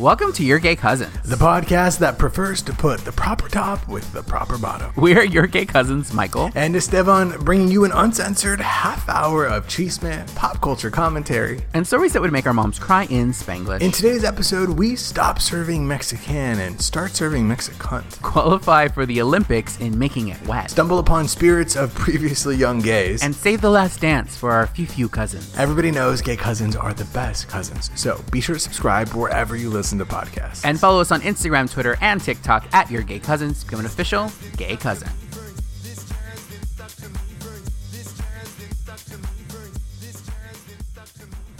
Welcome to Your Gay Cousins. The podcast that prefers to put the proper top with the proper bottom. We are Your Gay Cousins, Michael. And Estevan bringing you an uncensored half hour of chisme, pop culture commentary. And stories that would make our moms cry in Spanglish. In today's episode, we stop serving Mexican and start serving Mexican. Qualify for the Olympics in making it wet. Stumble upon spirits of previously young gays. And save the last dance for our few few cousins. Everybody knows gay cousins are the best cousins. So be sure to subscribe wherever you listen to podcasts. And follow us on Instagram, Twitter, and TikTok at Your Gay Cousins. Become an official gay cousin.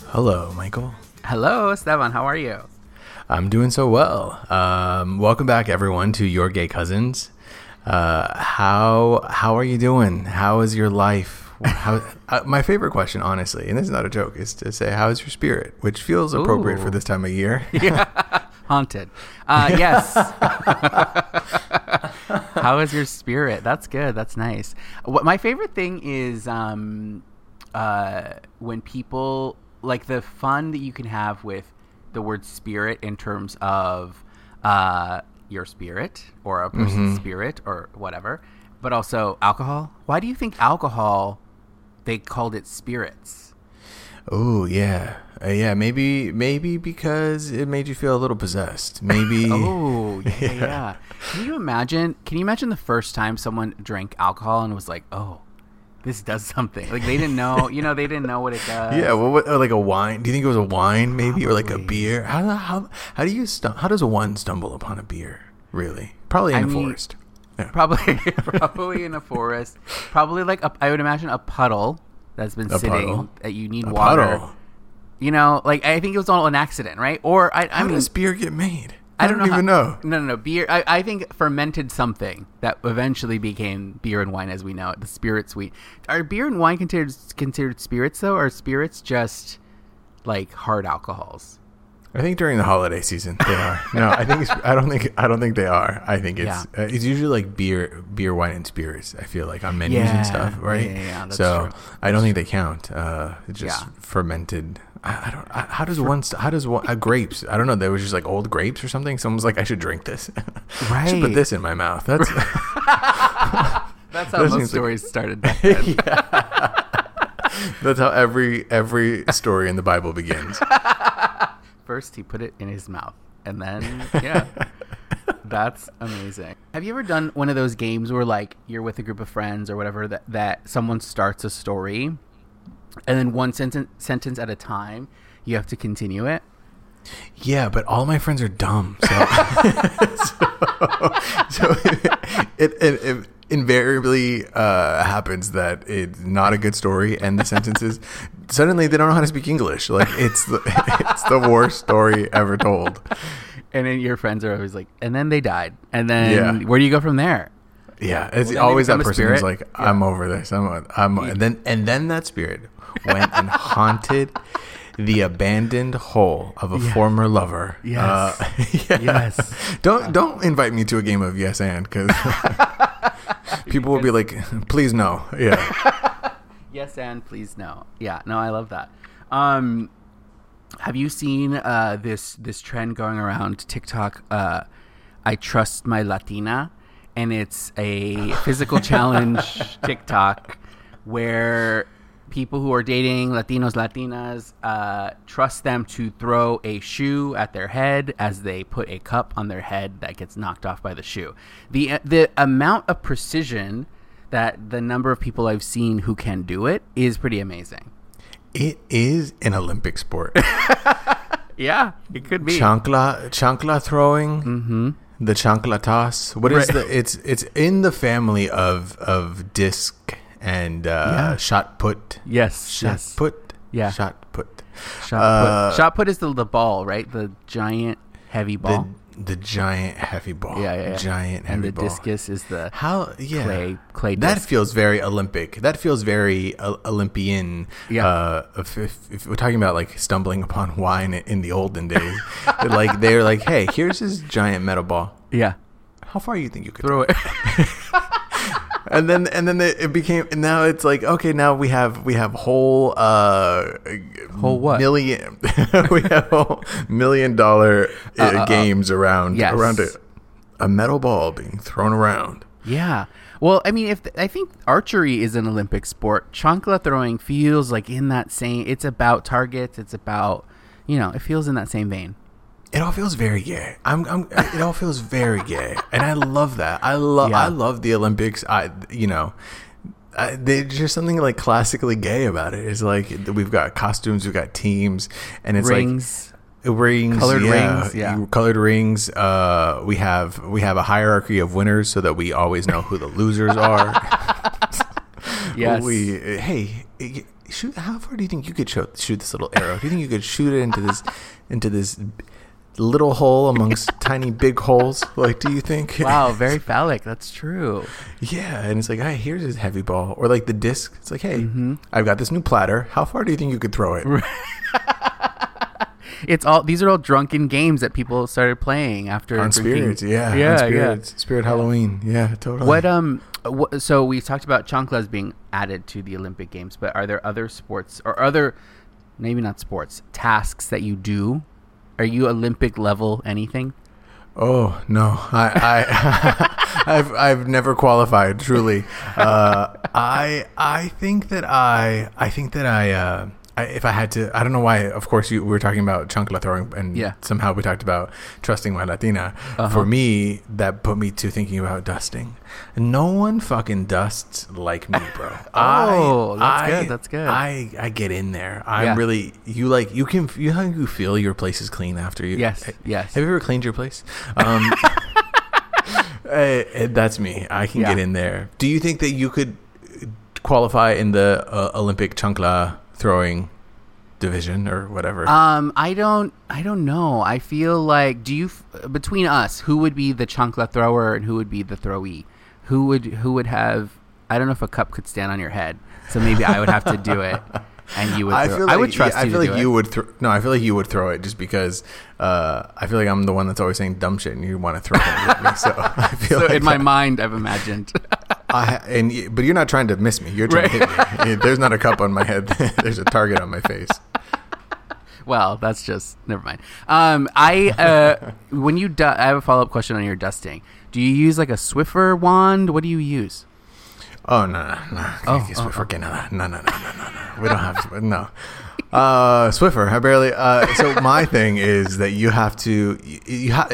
Hello, Michael. Hello, Estevan. How are you? I'm doing so well. Um, welcome back, everyone, to Your Gay Cousins. Uh, how how are you doing? How is your life? How, uh, my favorite question, honestly, and this is not a joke, is to say, "How is your spirit?" Which feels appropriate Ooh. for this time of year. Yeah. Haunted. Uh, yes. How is your spirit? That's good. That's nice. What my favorite thing is um, uh, when people like the fun that you can have with the word spirit in terms of uh, your spirit or a person's spirit or whatever, but also alcohol. Why do you think alcohol? They called it spirits. Oh yeah, uh, yeah. Maybe maybe because it made you feel a little possessed. Maybe. Oh, yeah, yeah. yeah. Can you imagine? Can you imagine the first time someone drank alcohol and was like, "Oh, this does something." Like they didn't know, you know, they didn't know what it does. Yeah, well, what, like a wine? Do you think it was a wine, maybe, or like a beer? How how how do you stu- how does one stumble upon a beer? Really? Probably in I a mean, forest. Yeah. probably, probably in a forest. Probably like a, I would imagine a puddle that's been A sitting puddle? that you need A water. puddle. You know, like I think it was all an accident, right? Or I, I How mean, does beer get made? I don't, even know. know. how- No, no, no. Beer. I, I think fermented something that eventually became beer and wine as we know it. The spirit sweet. Are beer and wine considered considered spirits though? Or are spirits just like hard alcohols? I think during the holiday season they are. no, I think it's, I don't think I don't think they are. I think it's Yeah. uh, it's usually like beer, beer, wine, and spirits. I feel like on menus Yeah, and stuff, right? yeah, yeah, yeah, that's so true. I don't think they count. Uh, it's just fermented. I, I don't. I, how does one? How does one? Uh, grapes? I don't know. There was just like old grapes or something. Someone was like, I should drink this. I should put this in my mouth. That's That's how most seems like- stories started. Back then. that's how every every story in the Bible begins. First, he put it in his mouth, and then yeah, that's amazing. Have you ever done one of those games where like you're with a group of friends or whatever that that someone starts a story, and then one sentence sentence at a time, you have to continue it. Yeah, but all my friends are dumb. So, so, so it, it, it invariably uh, happens that it's not a good story, and the sentences suddenly they don't know how to speak English. Like it's the it's the worst story ever told. And then your friends are always like, and then they died, and then Yeah. where do you go from there? Yeah, it's Well, always that person who's like, "I'm over this." I'm, I'm, and then and then that spirit went and haunted the abandoned hole of a Yes. former lover. Yes. Uh, yeah. Yes. Don't don't invite me to a game of yes and because people will be like, "Please no." Yeah. Yes, and please no. Yeah, no, I love that. Um, have you seen uh, this this trend going around TikTok? Uh, I trust my Latina, and it's a physical challenge TikTok where people who are dating Latinos, Latinas, uh, trust them to throw a shoe at their head as they put a cup on their head that gets knocked off by the shoe. the The amount of precision that the number of people I've seen who can do it is pretty amazing. It is an Olympic sport. Yeah, it could be. chancla chancla throwing. Mm-hmm. The chancla toss. What is Right. the? It's it's in the family of of disc and uh, Yeah. shot put. yes, Shot yes. put. Yeah. Shot put. Shot Uh, put. Shot put is the, the ball, right? The giant heavy ball. The giant heavy ball. yeah, yeah, yeah. Giant heavy ball. and the ball. discus is the How? Yeah. clay clay That feels very Olympic. That feels very uh, Olympian. Yeah. Uh, if, if, if we're talking about like stumbling upon wine in the olden days, like they're like, hey, here's this giant metal ball. yeah. How far you think you could Throw it. and then and then it became and now it's like okay now we have we have whole uh Whole what? million we have whole million dollar uh, Uh, uh, uh, games around yes. around a, a metal ball being thrown around. Yeah. Well, I mean, if I think archery is an Olympic sport, chancla throwing feels like in that same. It's about targets. It's about, you know, it feels in that same vein. It all feels very gay. I'm, I'm it all feels very gay, and I love that. I love Yeah. I love the Olympics. I you know. I, there's just something like classically gay about it. It's like we've got costumes, we've got teams, and it's Rings. like rings, Colored yeah, rings, yeah. colored rings. Uh, we have we have a hierarchy of winners so that we always know who the losers are. yes. We hey, eh, shoot. How far do you think you could shoot, shoot this little arrow? Do you think you could shoot it into this into this little hole amongst tiny big holes? Like, do you think? wow, very phallic. That's true. Yeah, and it's like, hey, here's his heavy ball, or like the disc. It's like, hey, Mm-hmm. I've got this new platter. How far do you think you could throw it? It's all these are all drunken games that people started playing after On spirits, yeah, yeah, on spirits, Spirit Halloween, yeah, totally. What um, what, so we talked about chanclas being added to the Olympic Games, but are there other sports or other, maybe not sports, tasks that you do? Are you Olympic level anything? Oh no, I, I I've I've never qualified. Truly, uh, I I think that I I think that I, uh, I if I had to, I don't know why. Of course, you we were talking about chancla throwing, and Yeah. somehow we talked about trusting my Latina. Uh-huh. For me, that put me to thinking about dusting. No one fucking dusts like me, bro. Oh, that's I- good, that's good. I I get in there. I'm Yeah. really you like you can you how you feel your place is clean after you. Yes, yes. Have you ever cleaned your place? Um, eh, eh, that's me. I can Yeah. get in there. Do you think that you could qualify in the uh, Olympic chancla throwing division or whatever? Um, I don't, I don't know. I feel like, do you f- between us, who would be the chancla thrower and who would be the throwee? Who would who would have? I don't know if a cup could stand on your head, so maybe I would have to do it, and you would. I throw- feel like I would trust yeah, I feel like you it. would. Thro- no, I feel like you would throw it just because uh, I feel like I'm the one that's always saying dumb shit, and you want to throw it at me. So I feel So like in my mind, I've imagined. I, and but you're not trying to miss me. You're trying right. to hit me. There's not a cup on my head. There's a target on my face. Well, that's just never mind. Um, I uh, when you du- I have a follow up question on your dusting. Do you use like a Swiffer wand? What do you use? Oh no no no! Oh, use oh, Swiffer? Oh. Okay. No, no no no no no no! We don't have to, no. Uh, Swiffer, I barely. Uh, so my thing is that you have to. You, you have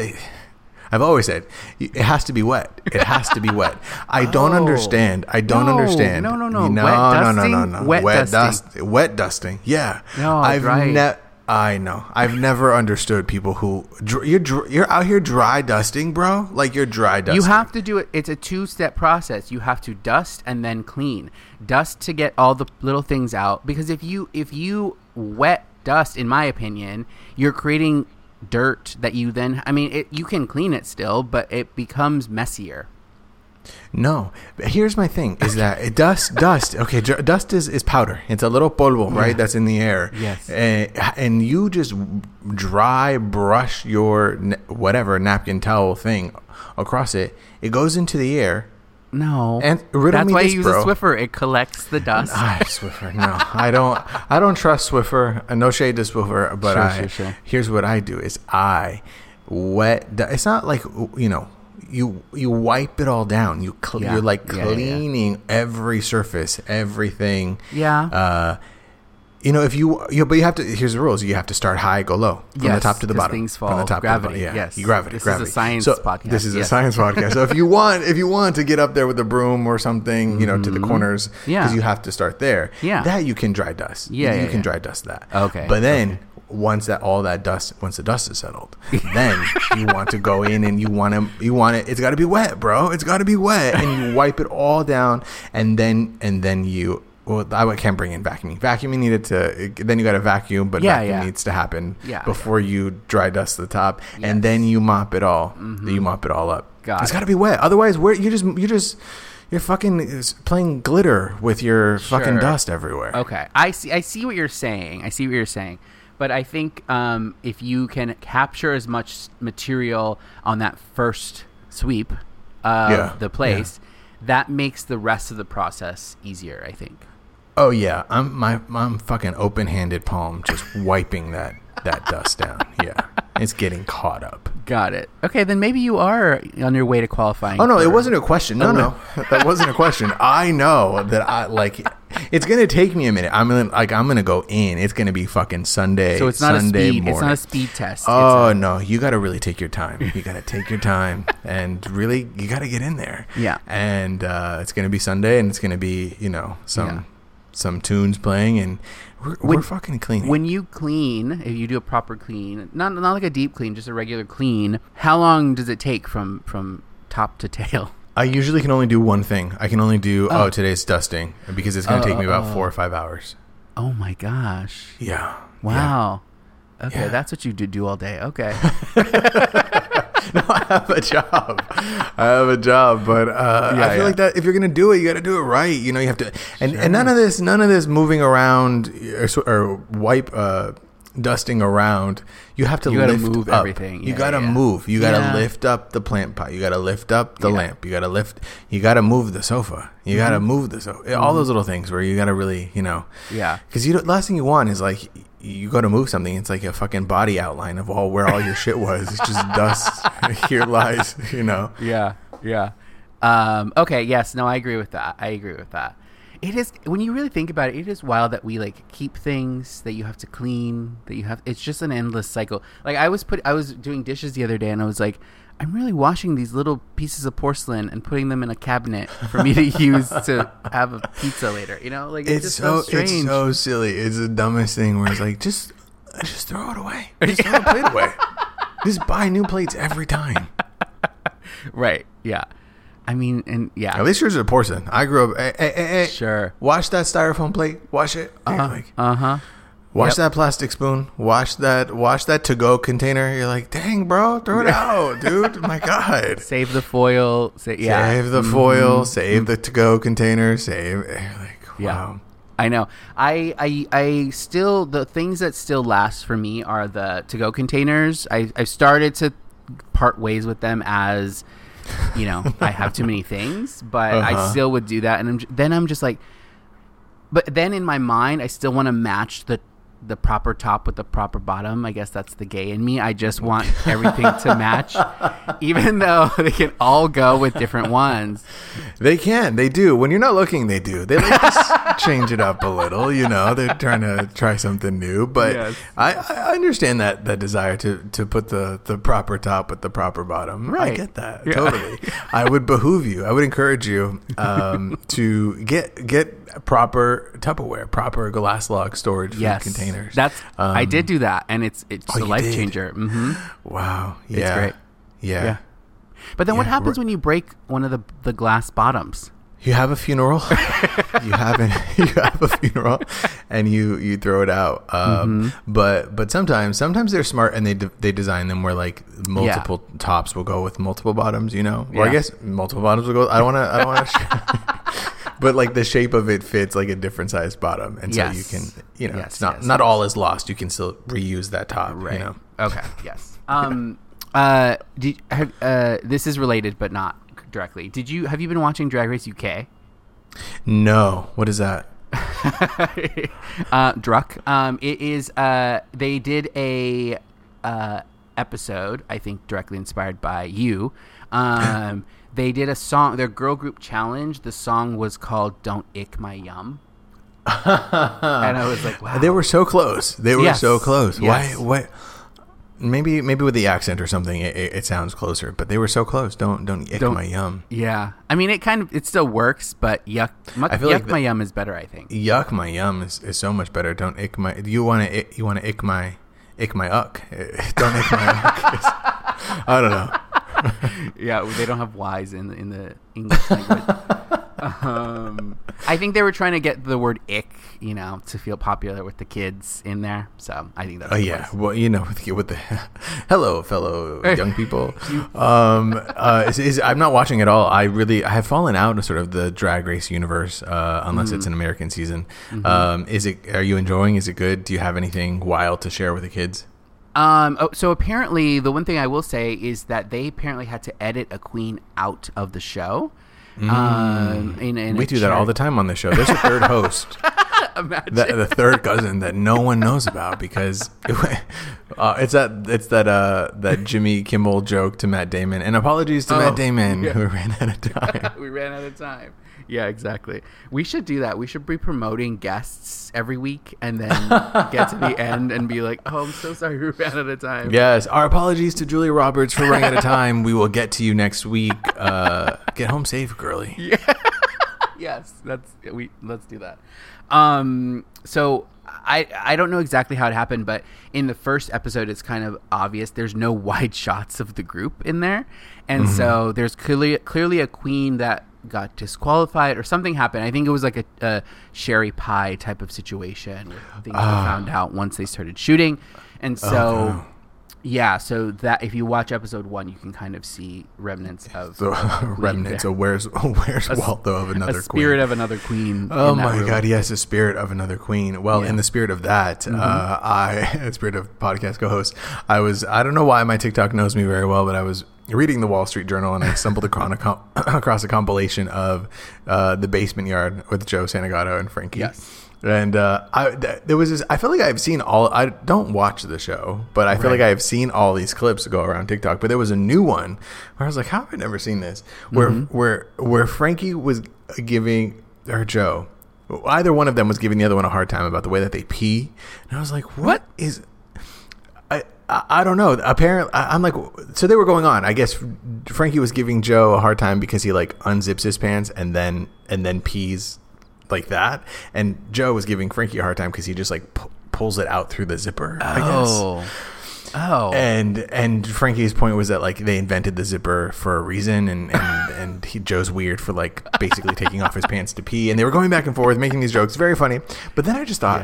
I've always said it has to be wet. It has to be wet. I don't Oh. understand. I don't No, understand. no, no, no. No, Wet no, no, no, dusting? no. Wet wet dusting. dust. Wet dusting. Yeah. No, I've dry. never. I know. I've never understood people who dr- you're dr- you're out here dry dusting, bro. Like you're dry dusting. You have to do it. It's a two step process. You have to dust and then clean. Dust to get all the little things out. Because if you if you wet dust, in my opinion, you're creating dirt that you then. I mean, it, you can clean it still, but it becomes messier. No, but here's my thing: is that it dust, dust. Okay, dust is, is powder. It's a little polvo, right? That's in the air. Yes. and, and you just dry brush your whatever napkin towel thing across it. It goes into the air. No, And riddle that's why this, you use bro. a Swiffer. It collects the dust. Ah, Swiffer. No, I don't. I don't trust Swiffer. Uh, No shade to Swiffer, but Sure, I. sure, sure. Here's what I do: is I wet. It's not like you know. You you wipe it all down. You cl- Yeah. you're like Yeah, yeah, yeah. cleaning every surface, everything. yeah. Uh, you know, if you, you, but you have to. Here's the rules: you have to start high, go low, from the top to the bottom. things From the top Gravity, to the bottom. Yeah, yes. gravity. This is a science so, podcast, This is a science podcast. So if you want, if you want to get up there with a broom or something, you know, to the corners, Mm-hmm. Yeah. because you have to start there. Yeah. that you can dry dust. Yeah, you yeah, can yeah. dry dust that. Okay, but then. Once that all that dust, once the dust is settled, then you want to go in and you want to, you want it. It's got to be wet, bro. It's got to be wet, and you wipe it all down, and then and then you. Well, I can't bring in vacuuming. Vacuuming needed to. Then you got to vacuum, but Yeah, vacuum yeah. needs to happen Yeah, before you dry dust the top, Yes. Mm-hmm. and then you mop it all. You mop it all up. Got it's it. got to be wet. Otherwise, where you just you just you're fucking playing glitter with your fucking dust everywhere. Okay, I see. I see what you're saying. I see what you're saying. But I think um, if you can capture as much material on that first sweep of Yeah, the place, that makes the rest of the process easier. I think. Oh yeah, I'm my I'm fucking open-handed palm just wiping that that dust down. Yeah, it's getting caught up. Got it. Okay, then maybe you are on your way to qualifying. Oh no, it wasn't a question. No, no, that wasn't a question. I know that I like. It's gonna take me a minute. I'm gonna like. I'm gonna go in. It's gonna be fucking Sunday. So it's not Sunday a speed. Morning. It's not a speed test. Oh It's no, you got to really take your time. You got to take your time and really you got to get in there. Yeah. And uh, it's gonna be Sunday, and it's gonna be you know some Yeah. Some tunes playing, and we're, When- we're fucking cleaning. when you clean, if you do a proper clean, not not like a deep clean, just a regular clean. How long does it take from from top to tail? I usually can only do one thing. I can only do oh, Oh. today's dusting because it's gonna Oh, take me oh, about oh. four or oh. five hours. Oh my gosh! Yeah. Wow. Okay, Yeah. that's what you do do all day. Okay. no, I have a job. I have a job, but uh, Yeah, I feel yeah. like that if you're gonna do it, you got to do it right. You know, you have to, and, and none of this, none of this moving around or, or wipe, uh, dusting around. You have to You gotta lift move up. everything. You Yeah, got to yeah. move. You got to Yeah. lift up the plant pot. You got to lift up the Yeah. lamp. You got to lift. You got to move the sofa. You got to Mm-hmm. move the sofa. All those little things where you got to really, you know, Yeah. because you don't- last thing you want is like you go to move something. It's like a fucking body outline of all where all your shit was. It's just dust. Here lies. You know. Yeah. Yeah. Um, okay. Yes. No. I agree with that. I agree with that. It is when you really think about it. It is wild that we like keep things that you have to clean. That you have. It's just an endless cycle. Like I was put. I was doing dishes the other day, and I was like, I'm really washing these little pieces of porcelain and putting them in a cabinet for me to use to have a pizza later. You know, like it's, It's just so, strange. it's so silly. It's the dumbest thing where it's like just just throw it away. Just throw the plate away. Just buy new plates every time. right. Yeah. I mean, and yeah. At least yours are porcelain. I grew up. Hey, hey, hey, hey, Sure. Wash that styrofoam plate. Wash it. Uh-huh, like, Uh huh. Wash Yep. that plastic spoon. Wash that. Wash that to go container. You're like, dang, bro, throw it out, dude. My God. Save the foil. Say, yeah. Save the foil. Save the to go container. Save. you're Like, Yeah. wow. I know. I, I I still the things that still last for me are the to go containers. I I started to part ways with them as you know I have too many things, but I Uh-huh. still would do that, and I'm, then I'm just like, but then in my mind I still want to match the the proper top with the proper bottom. I guess that's the gay in me. I just want everything to match, even though they can all go with different ones. They can. They do. When you're not looking, they do. They like to s- change it up a little. You know, they're trying to try something new. But Yes. I, I understand that that desire to to put the the proper top with the proper bottom. Right. I get that Yeah. totally. I would behoove you. I would encourage you um, to get get proper Tupperware, proper glass log storage Yes, containers. That's I Um, did do that, and it's it's Oh, a life did? changer. hmm Wow. Yeah. great. Yeah. Yeah. But then what happens when you break one of the the glass bottoms? You have a funeral. you have an, you have a funeral, and you you throw it out. Um, Mm-hmm. But but sometimes sometimes they're smart and they de- they design them where like multiple tops will go with multiple bottoms. You know, or I guess multiple bottoms will go. I don't want to. I don't want to. but like the shape of it fits like a different size bottom, and so Yes. you can you know Yes, it's not yes, not all is lost. You can still reuse that top. You know. Okay. Yes. Um. Uh. Uh. This is related, but not directly. Did you have you been watching Drag Race UK? No, what is that? uh, Druck. Um, it is. Uh, they did a uh, episode. I think directly inspired by you. Um, they did a song. Their girl group challenge. The song was called "Don't Ick My Yum," and I was like, "Wow." They were so close. They were Yes. so close. Yes. Why? What? Maybe maybe with the accent or something, it, it, sounds closer. But they were so close. Don't don't yuck Don't- my yum. Yeah, I mean, it kind of it still works, but yuck, muck, I feel yuck like the- my yum is better. I think. Yuck my yum is, is so much better. Don't ick my. You want to you want to ick my ick my uck. Don't ick my uck. I don't know. yeah, they don't have Y's in the in the English language. Um, I think they were trying to get the word "ick," you know, to feel popular with the kids in there. So I think that's. Oh yeah, well you know with the, with the hello fellow young people. Um, uh, is, is, I'm not watching at all. I really I have fallen out of sort of the Drag Race universe uh, unless Mm-hmm. it's an American season. Um, is it? Are you enjoying? Is it good? Do you have anything wild to share with the kids? Um. Oh, so apparently, the one thing I will say is that they apparently had to edit a queen out of the show Um, in, in we do that all the time on the show. There's a third host, Imagine. that, the third cousin that no one knows about because uh, it's that it's that uh, that Jimmy Kimmel joke to Matt Damon. And apologies to Oh, Matt Damon yeah. who ran out of time. we ran out of time. Yeah, exactly. We should do that. We should be promoting guests every week and then get to the end and be like, "Oh, I'm so sorry we ran out of time." Yes, our apologies to Julia Roberts for running out of time. We will get to you next week. Uh, get home safe, girly. yes, that's we. Let's do that. Um, so I I don't know exactly how it happened, but in the first episode, it's kind of obvious. There's no wide shots of the group in there, and so there's clearly clearly a queen that got disqualified or something happened. I think it was like a, a Sherry Pie type of situation. Where things were ah. found out once they started shooting, and so. Oh, no. Yeah, so that if you watch episode one, you can kind of see remnants of The remnants there. of where's where's Waldo of another queen. a spirit queen. of another queen. Oh my room. god, yes, the spirit of another queen. Well, Yeah. in the spirit of that, Mm-hmm. uh, I, spirit of podcast co-host, I was, I don't know why my TikTok knows me very well, but I was reading the Wall Street Journal and I stumbled a, across a compilation of uh, the Basement Yard with Joe Santagato and Frankie. Yes. And uh, I, there was this. I feel like I've seen all. I don't watch the show, but I feel like I've seen all these clips go around TikTok. But there was a new one where I was like, "How have I never seen this?" Where Mm-hmm. where where Frankie was giving or Joe, either one of them was giving the other one a hard time about the way that they pee, and I was like, "What is?" I, I I don't know. Apparently, I, I'm like, so they were going on. I guess Frankie was giving Joe a hard time because he like unzips his pants and then and then pees like that, and Joe was giving Frankie a hard time because he just like pu- pulls it out through the zipper. I guess. Oh, oh, And and Frankie's point was that like they invented the zipper for a reason, and and, and he, Joe's weird for like basically taking off his pants to pee, and they were going back and forth making these jokes, very funny. But then I just thought,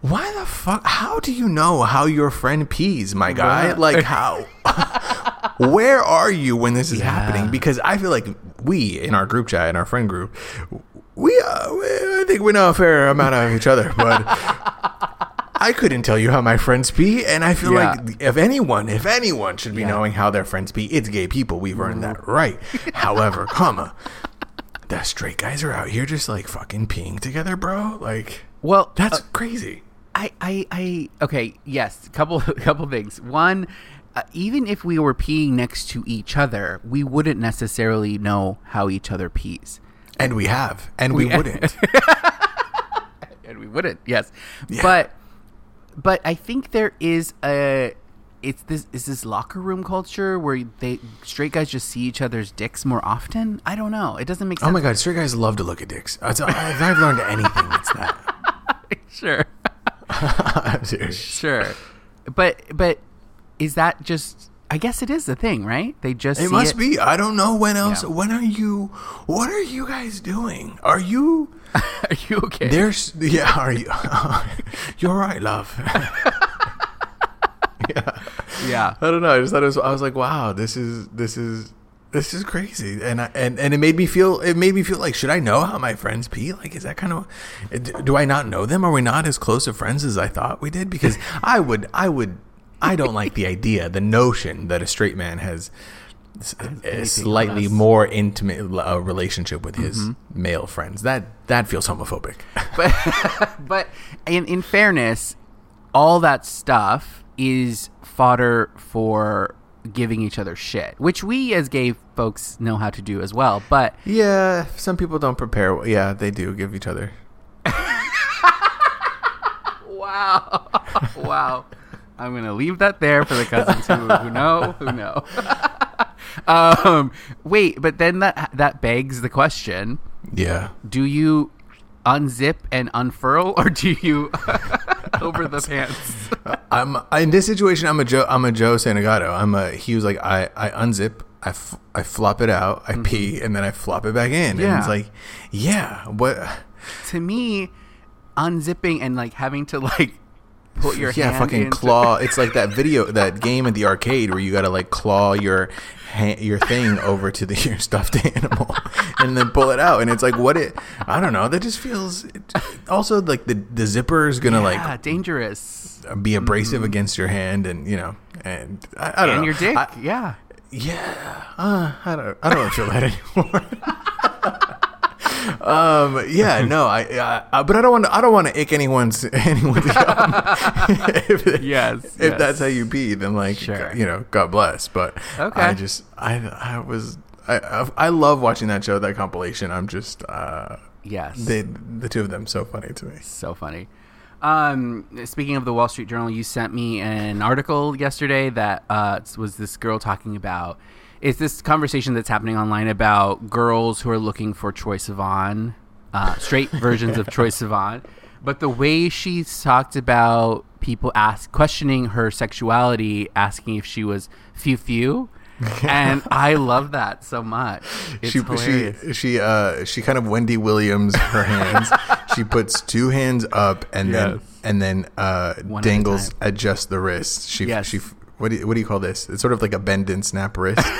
why the fuck? How do you know how your friend pees, my guy? Right. Like how? Where are you when this is Yeah. happening? Because I feel like we in our group chat in our friend group, we, uh, we I think we know a fair amount of each other, but. I couldn't tell you how my friends pee, and I feel Yeah. like if anyone, if anyone should be Yeah. knowing how their friends pee, it's gay people. We've earned that right. However, comma, the straight guys are out here just like fucking peeing together, bro. Like well, that's uh, crazy. I, I, I. Okay, yes, couple, couple things. One, uh, even if we were peeing next to each other, we wouldn't necessarily know how each other pees, And we have, and we, We- wouldn't. and we wouldn't. Yes, Yeah. but, but I think there is a. It's this is this locker room culture where they straight guys just see each other's dicks more often. I don't know. It doesn't make sense. oh my god, straight guys love to look at dicks. If I've learned anything, it's that. sure. I'm serious. Sure, but but is that just? I guess it is the thing, right? They just It must be. I don't know when else. Yeah. When are you? What are you guys doing? Are you? Are you okay? There's yeah. Are you? You're right, love. yeah. yeah, I don't know. I just thought it was. I was like, wow, this is this is this is crazy, and I, and and it made me feel. It made me feel like, should I know how my friends pee? Like, is that kind of? Do I not know them? Are we not as close of friends as I thought we did? Because I would, I would, I don't like the idea, the notion that a straight man has. A slightly more intimate uh, relationship with his male friends. That that feels homophobic. but but in in fairness, all that stuff is fodder for giving each other shit, which we as gay folks know how to do as well. But yeah, some people don't prepare. Yeah, they do give each other. wow, wow, I'm gonna leave that there for the cousins who, who know who know. um, wait, but then that that begs the question: Yeah. Do you unzip and unfurl, or do you over the pants? I'm in this situation. I'm a Joe. I'm a Joe Santagato. I'm a. He was like, I, I unzip, I, f- I flop it out, I pee, and then I flop it back in. And Mm-hmm. Yeah. it's like, yeah, what? to me, unzipping and like having to like put your yeah, fucking claw. It's like that video, that game at the arcade where you gotta like claw your ha- your thing over to the your stuffed animal and then pull it out. And it's like, what it? I don't know. That just feels. It, also, like the the zipper is gonna yeah, dangerous. be abrasive against your hand, and you know, and I, I don't And know. your dick, I- yeah. Yeah, uh, I don't. I don't feel that anymore. Um, yeah, no, I, I, but I don't want to. I don't want to ick anyone's anyone's yum. if, Yes, if yes. that's how you be, then like, Sure. you know, God bless. But Okay. I just, I, I was, I, I, I love watching that show, that compilation. I'm just, uh, Yes. they, the two of them, so funny to me. so funny. Um, speaking of the Wall Street Journal, you sent me an article yesterday that uh, was this girl talking about. It's this conversation that's happening online about girls who are looking for Troye Sivan, uh, straight versions of Troye Sivan. But the way she's talked about people ask questioning her sexuality, asking if she was few few, and I love that so much. It's she hilarious. she she uh she kind of Wendy Williams her hands. she puts two hands up and then and then uh One dangles time. adjust the wrist. She Yes. she what do you, what do you call this? It's sort of like a bend and snap wrist.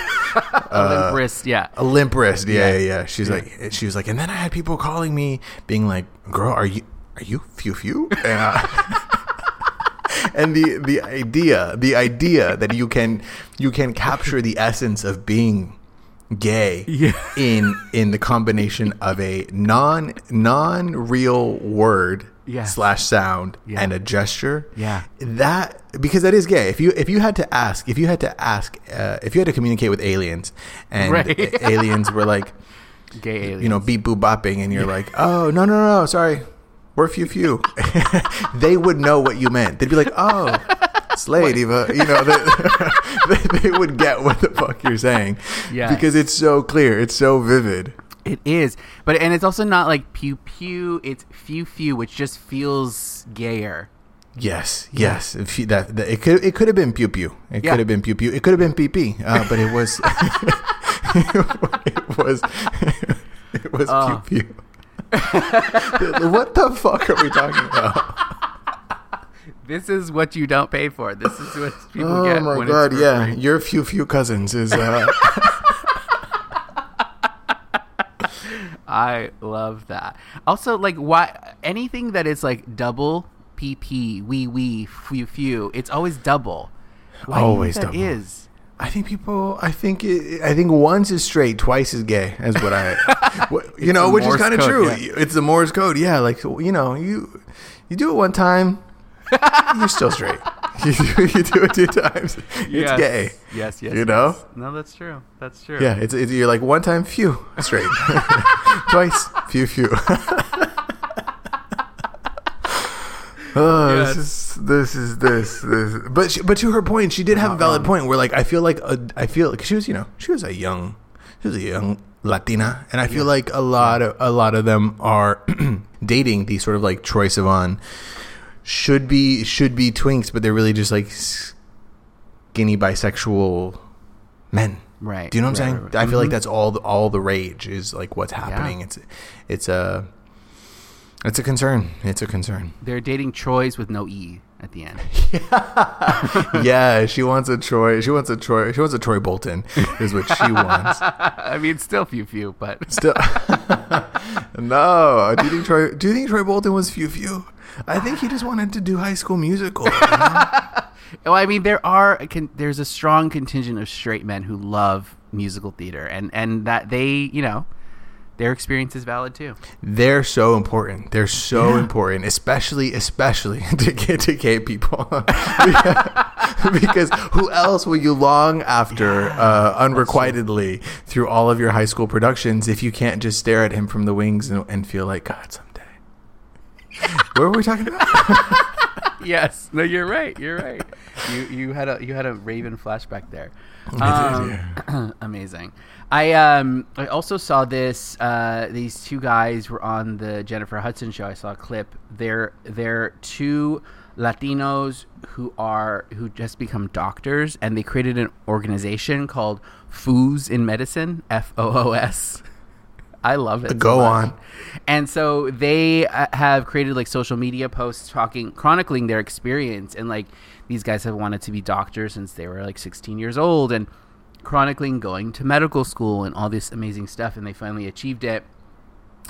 A limp wrist, yeah. a limp wrist. Yeah, yeah, Yeah. yeah. She's like she was like and then I had people calling me being like, "Girl, are you are you few few?" And, uh, and the the idea the idea that you can you can capture the essence of being gay Yeah. in in the combination of a non non real word Slash sound Yeah. and a gesture. Yeah. that because that is gay. If you if you had to ask if you had to ask uh, if you had to communicate with aliens and Right. aliens were like Gay aliens. you know beep boop bopping and you're like oh no no no sorry. We're few few. They would know what you meant. They'd be like oh slay diva. You know they, they, would get what the fuck you're saying. Yes. because it's so clear. It's so vivid It is, but and it's also not like pew pew. It's few few, which just feels gayer. yes yes if you, that, that it could it could have been pew pew it Yeah. could have been pew pew it could have been pee pee uh, but it was it was it was Oh. pew pew what the fuck are we talking about This is what you don't pay for. This is what people Oh get. my when god, yeah. Your few few cousins is uh I love that. Also, like why anything that is like double pp wee wee few few. It's always double. Why do you think Always double. is? I think people I think it, I think once is straight, twice is gay. Is what I you know, which is kind of true. yeah. It's the Morse code. Yeah, like you know, you you do it one time, you're still straight. You do, you do it two times, it's Yes. gay. Yes, yes. You know? yes. No, that's true. That's true. Yeah, it's, it's you're like one time few straight, twice few few. Oh, Yes. this is this is this this. But she, but to her point, she did have a valid uh-uh. point. Where like I feel like a, I feel like she was you know she was a young she was a young Latina, and I feel like a lot of a lot of them are dating these sort of like Troye Sivan should be should be twinks, but they're really just like skinny bisexual men. Right. Do you know what I'm saying? right, right. I feel like Mhm. that's all the, all the rage is like what's happening. It's it's a it's a concern. It's a concern. They're dating Troy's with no e at the end. yeah, she wants a Troy. She wants a Troy. She wants a Troy Bolton. Is what she wants. I mean, still few few, but Still, no. Do you think Troy? Do you think Troy Bolton was few few? I think he just wanted to do High School Musical. you know? Well, I mean, there are there's a strong contingent of straight men who love musical theater, and and that they, you know, their experience is valid too. They're so important. They're so important, especially especially to get to gay people. because who else will you long after uh, unrequitedly through all of your high school productions if you can't just stare at him from the wings and, and feel like God? what were we talking about? Yes, no, you're right. You're right. you you had a you had a Raven flashback there. Um, amazing. I um I also saw this. Uh, these two guys were on the Jennifer Hudson show. I saw a clip. They're they're two Latinos who are who just become doctors, and they created an organization called Foos in Medicine. F O O S. I love it. Go much. on. And so they uh, have created like social media posts talking, chronicling their experience. And like these guys have wanted to be doctors since they were like 16 years old and chronicling going to medical school and all this amazing stuff. And they finally achieved it.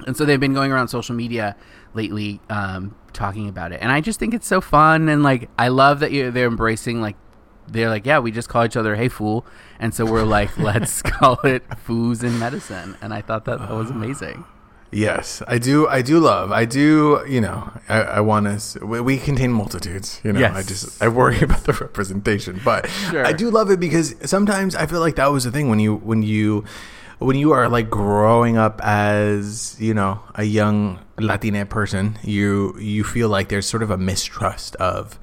And so they've been going around social media lately um, talking about it. And I just think it's so fun. And like, I love that they're embracing like, they're like, yeah, we just call each other "Hey fool," and so we're like, let's call it "Foos in Medicine," and I thought that, that was ah. amazing. Yes, I do. I do love. I do. You know, I, I want to. We, we contain multitudes. You know, I just I worry about the representation, but Sure. I do love it because sometimes I feel like that was the thing when you when you when you are like growing up as you know a young Latina person, you you feel like there's sort of a mistrust of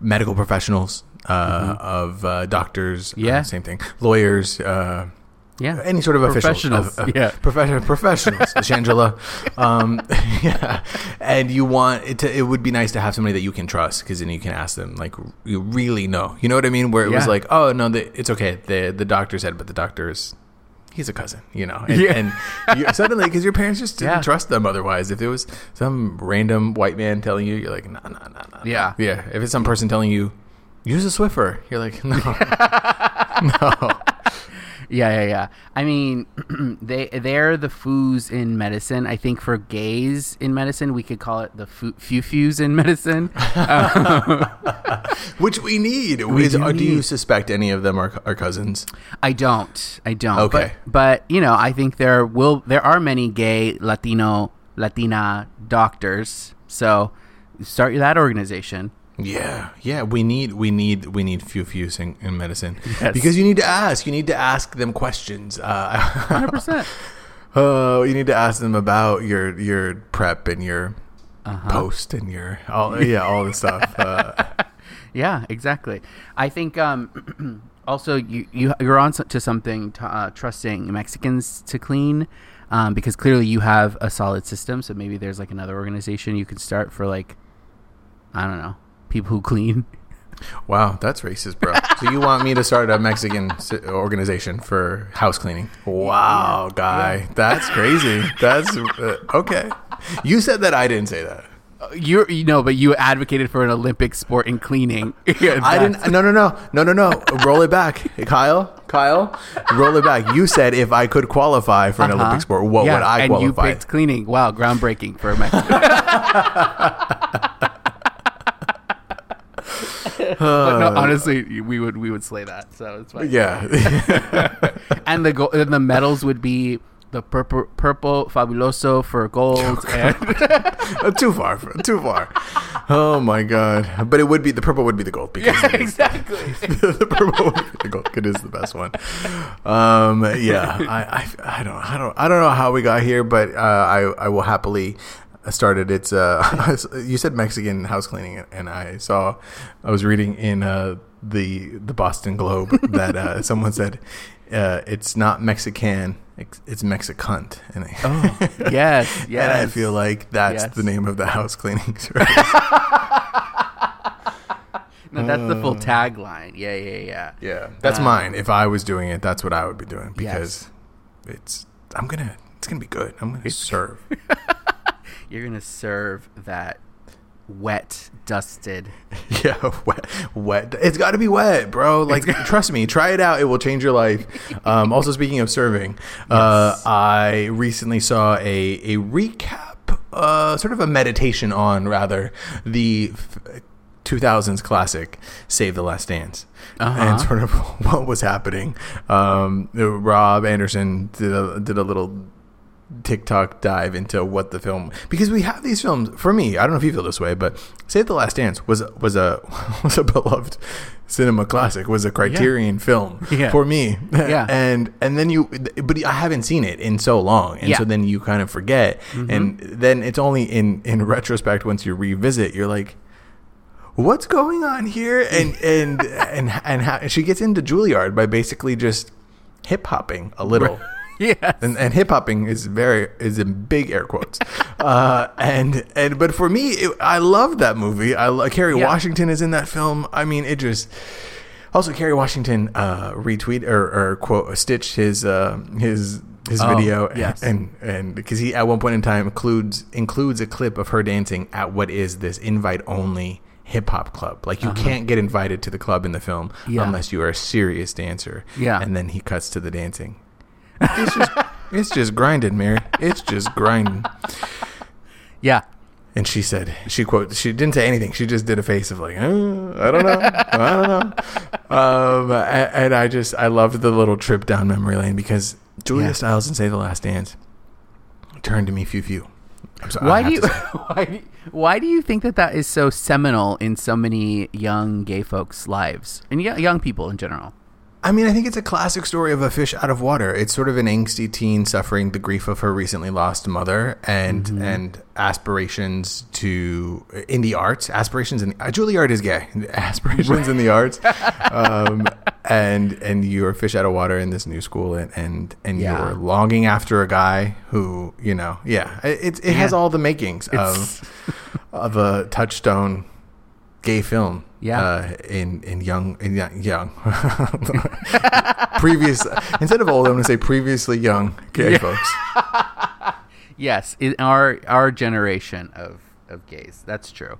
medical professionals, uh, of uh, doctors. uh, Yeah. same thing. Lawyers. Uh, Yeah. any sort of officials, Professionals, of- of- yeah. professional professionals, Shangela. Um, yeah, and you want it to. It would be nice to have somebody that you can trust because then you can ask them like you really know. You know what I mean? Where it was like, oh no, the, it's okay. The the doctor said, but the doctor is. He's a cousin, you know, and, Yeah. and you, suddenly because your parents just didn't Yeah. trust them. Otherwise, if it was some random white man telling you, you're like, no, no, no, no. Yeah. yeah. If it's some person telling you, use a Swiffer, you're like, no, no. Yeah, yeah, yeah. I mean, they they're the foos in medicine. I think for gays in medicine, we could call it the fu- few-fews in medicine. Which we need. We Is- do do you suspect any of them are, are cousins? I don't. I don't. Okay. But, but you know, I think there will there are many gay Latino Latina doctors. So start that organization. Yeah, yeah. We need, we need, we need few fews in, in medicine Yes. because you need to ask. You need to ask them questions. Uh, Hundred percent. oh, you need to ask them about your your prep and your Uh-huh. post and your all yeah all the stuff. Uh, Yeah, exactly. I think um, also you, you you're on to something to, uh, trusting Mexicans to clean um, because clearly you have a solid system. So maybe there's like another organization you could start for like I don't know people who clean. wow, that's racist, bro. so you want me to start a Mexican organization for house cleaning? Wow, guy, that's crazy. That's uh, okay. You said that. I didn't say that. You're you know, but you advocated for an Olympic sport in cleaning. I didn't. No, no, no, no, no, no. Roll it back, Kyle. Kyle, roll it back. You said if I could qualify for an Uh-huh. Olympic sport, what Yeah, would I and you picked cleaning. Wow, groundbreaking for Mexico. but no, honestly, we would we would slay that. So it's fine. yeah, and the go- and the medals would be the purple purple fabuloso for gold and too far, too far. Oh my god! But it would be the purple would be the gold because yeah, exactly. the purple would be the gold. It is the best one. Um, yeah, I, I, I don't, I don't, I don't know how we got here, but uh, I, I will happily start it. It's uh, you said Mexican house cleaning, and I saw, I was reading in uh, the the Boston Globe that uh, someone said uh, it's not Mexican, it's, Mexicant, and I, Oh, yes, yes. and I feel like that's Yes. the name of the house cleaning service. no, that's the full tagline. Yeah, yeah, yeah. Yeah, that's Uh, mine. If I was doing it, that's what I would be doing because it's I'm gonna it's gonna be good. I'm gonna serve. You're gonna serve that wet, dusted. yeah, wet, wet. It's got to be wet, bro. Like, trust me, try it out. It will change your life. Um, also, speaking of serving, uh, I recently saw a a recap, uh, sort of a meditation on rather the. f- 2000s classic Save the Last Dance Uh-huh. and sort of what was happening. Um, Rob Anderson did a, did a little TikTok dive into what the film because we have these films. For me, I don't know if you feel this way, but Save the Last Dance was was a was a beloved cinema classic. Was a Criterion film Yeah. for me. Yeah. and and then you, but I haven't seen it in so long, and Yeah. so then you kind of forget, mm-hmm. and then it's only in in retrospect once you revisit, you're like. What's going on here? And and and and how, and she gets into Juilliard by basically just hip hopping a little Yeah. and, and hip hopping is very is in big air quotes. uh, and and but for me, it, I love that movie. I lo- Kerry Yeah. Washington is in that film. I mean, it just also Kerry Washington uh, retweet or, or quote stitched his uh, his his Oh, video yes. and and because he at one point in time includes includes a clip of her dancing at what is this invite only hip hop club like you can't get invited to the club in the film Uh-huh. Yeah. unless you are a serious dancer Yeah. and then he cuts to the dancing it's just it's just grinding, Mary. It's just grinding. Yeah. And she said, she quote, she didn't say anything. She just did a face of like, "Uh, I don't know, I don't know. Um, a- and I just, I loved the little trip down memory lane because Julia Yeah. Stiles and Save the Last Dance Turn to me, few few. I'm sorry, Why do you why do you, why do you think that that is so seminal in so many young gay folks' lives and y- young people in general? I mean, I think it's a classic story of a fish out of water. It's sort of an angsty teen suffering the grief of her recently lost mother and Mm-hmm. and aspirations to in the arts. Aspirations in uh, Juilliard is gay. Aspirations in the arts, um, and and you're a fish out of water in this new school, and and, and Yeah. you're longing after a guy who you know, yeah, it it, it has all the makings of of a touchstone gay film. Yeah. Uh, in in young in young, previous instead of old, I'm going to say previously young gay folks. Yes, in our our generation of of gays. That's true.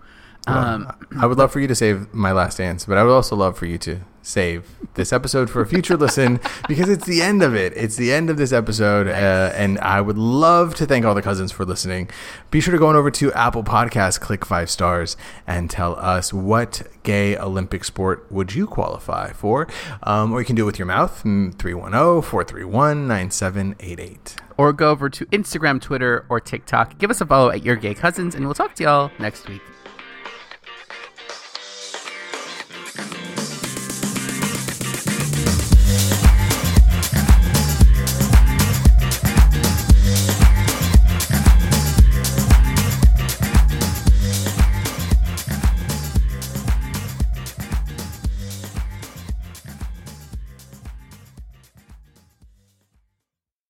Um, I would love for you to save my last dance, but I would also love for you to save this episode for a future listen because it's the end of it. It's the end of this episode, uh, and I would love to thank all the cousins for listening. Be sure to go on over to Apple Podcasts, click five stars, and tell us what gay Olympic sport would you qualify for, um, or you can do it with your mouth. mm, 310-431-9788. or go over to Instagram, Twitter, or TikTok. Give us a follow at Your Gay Cousins, and we'll talk to y'all next week.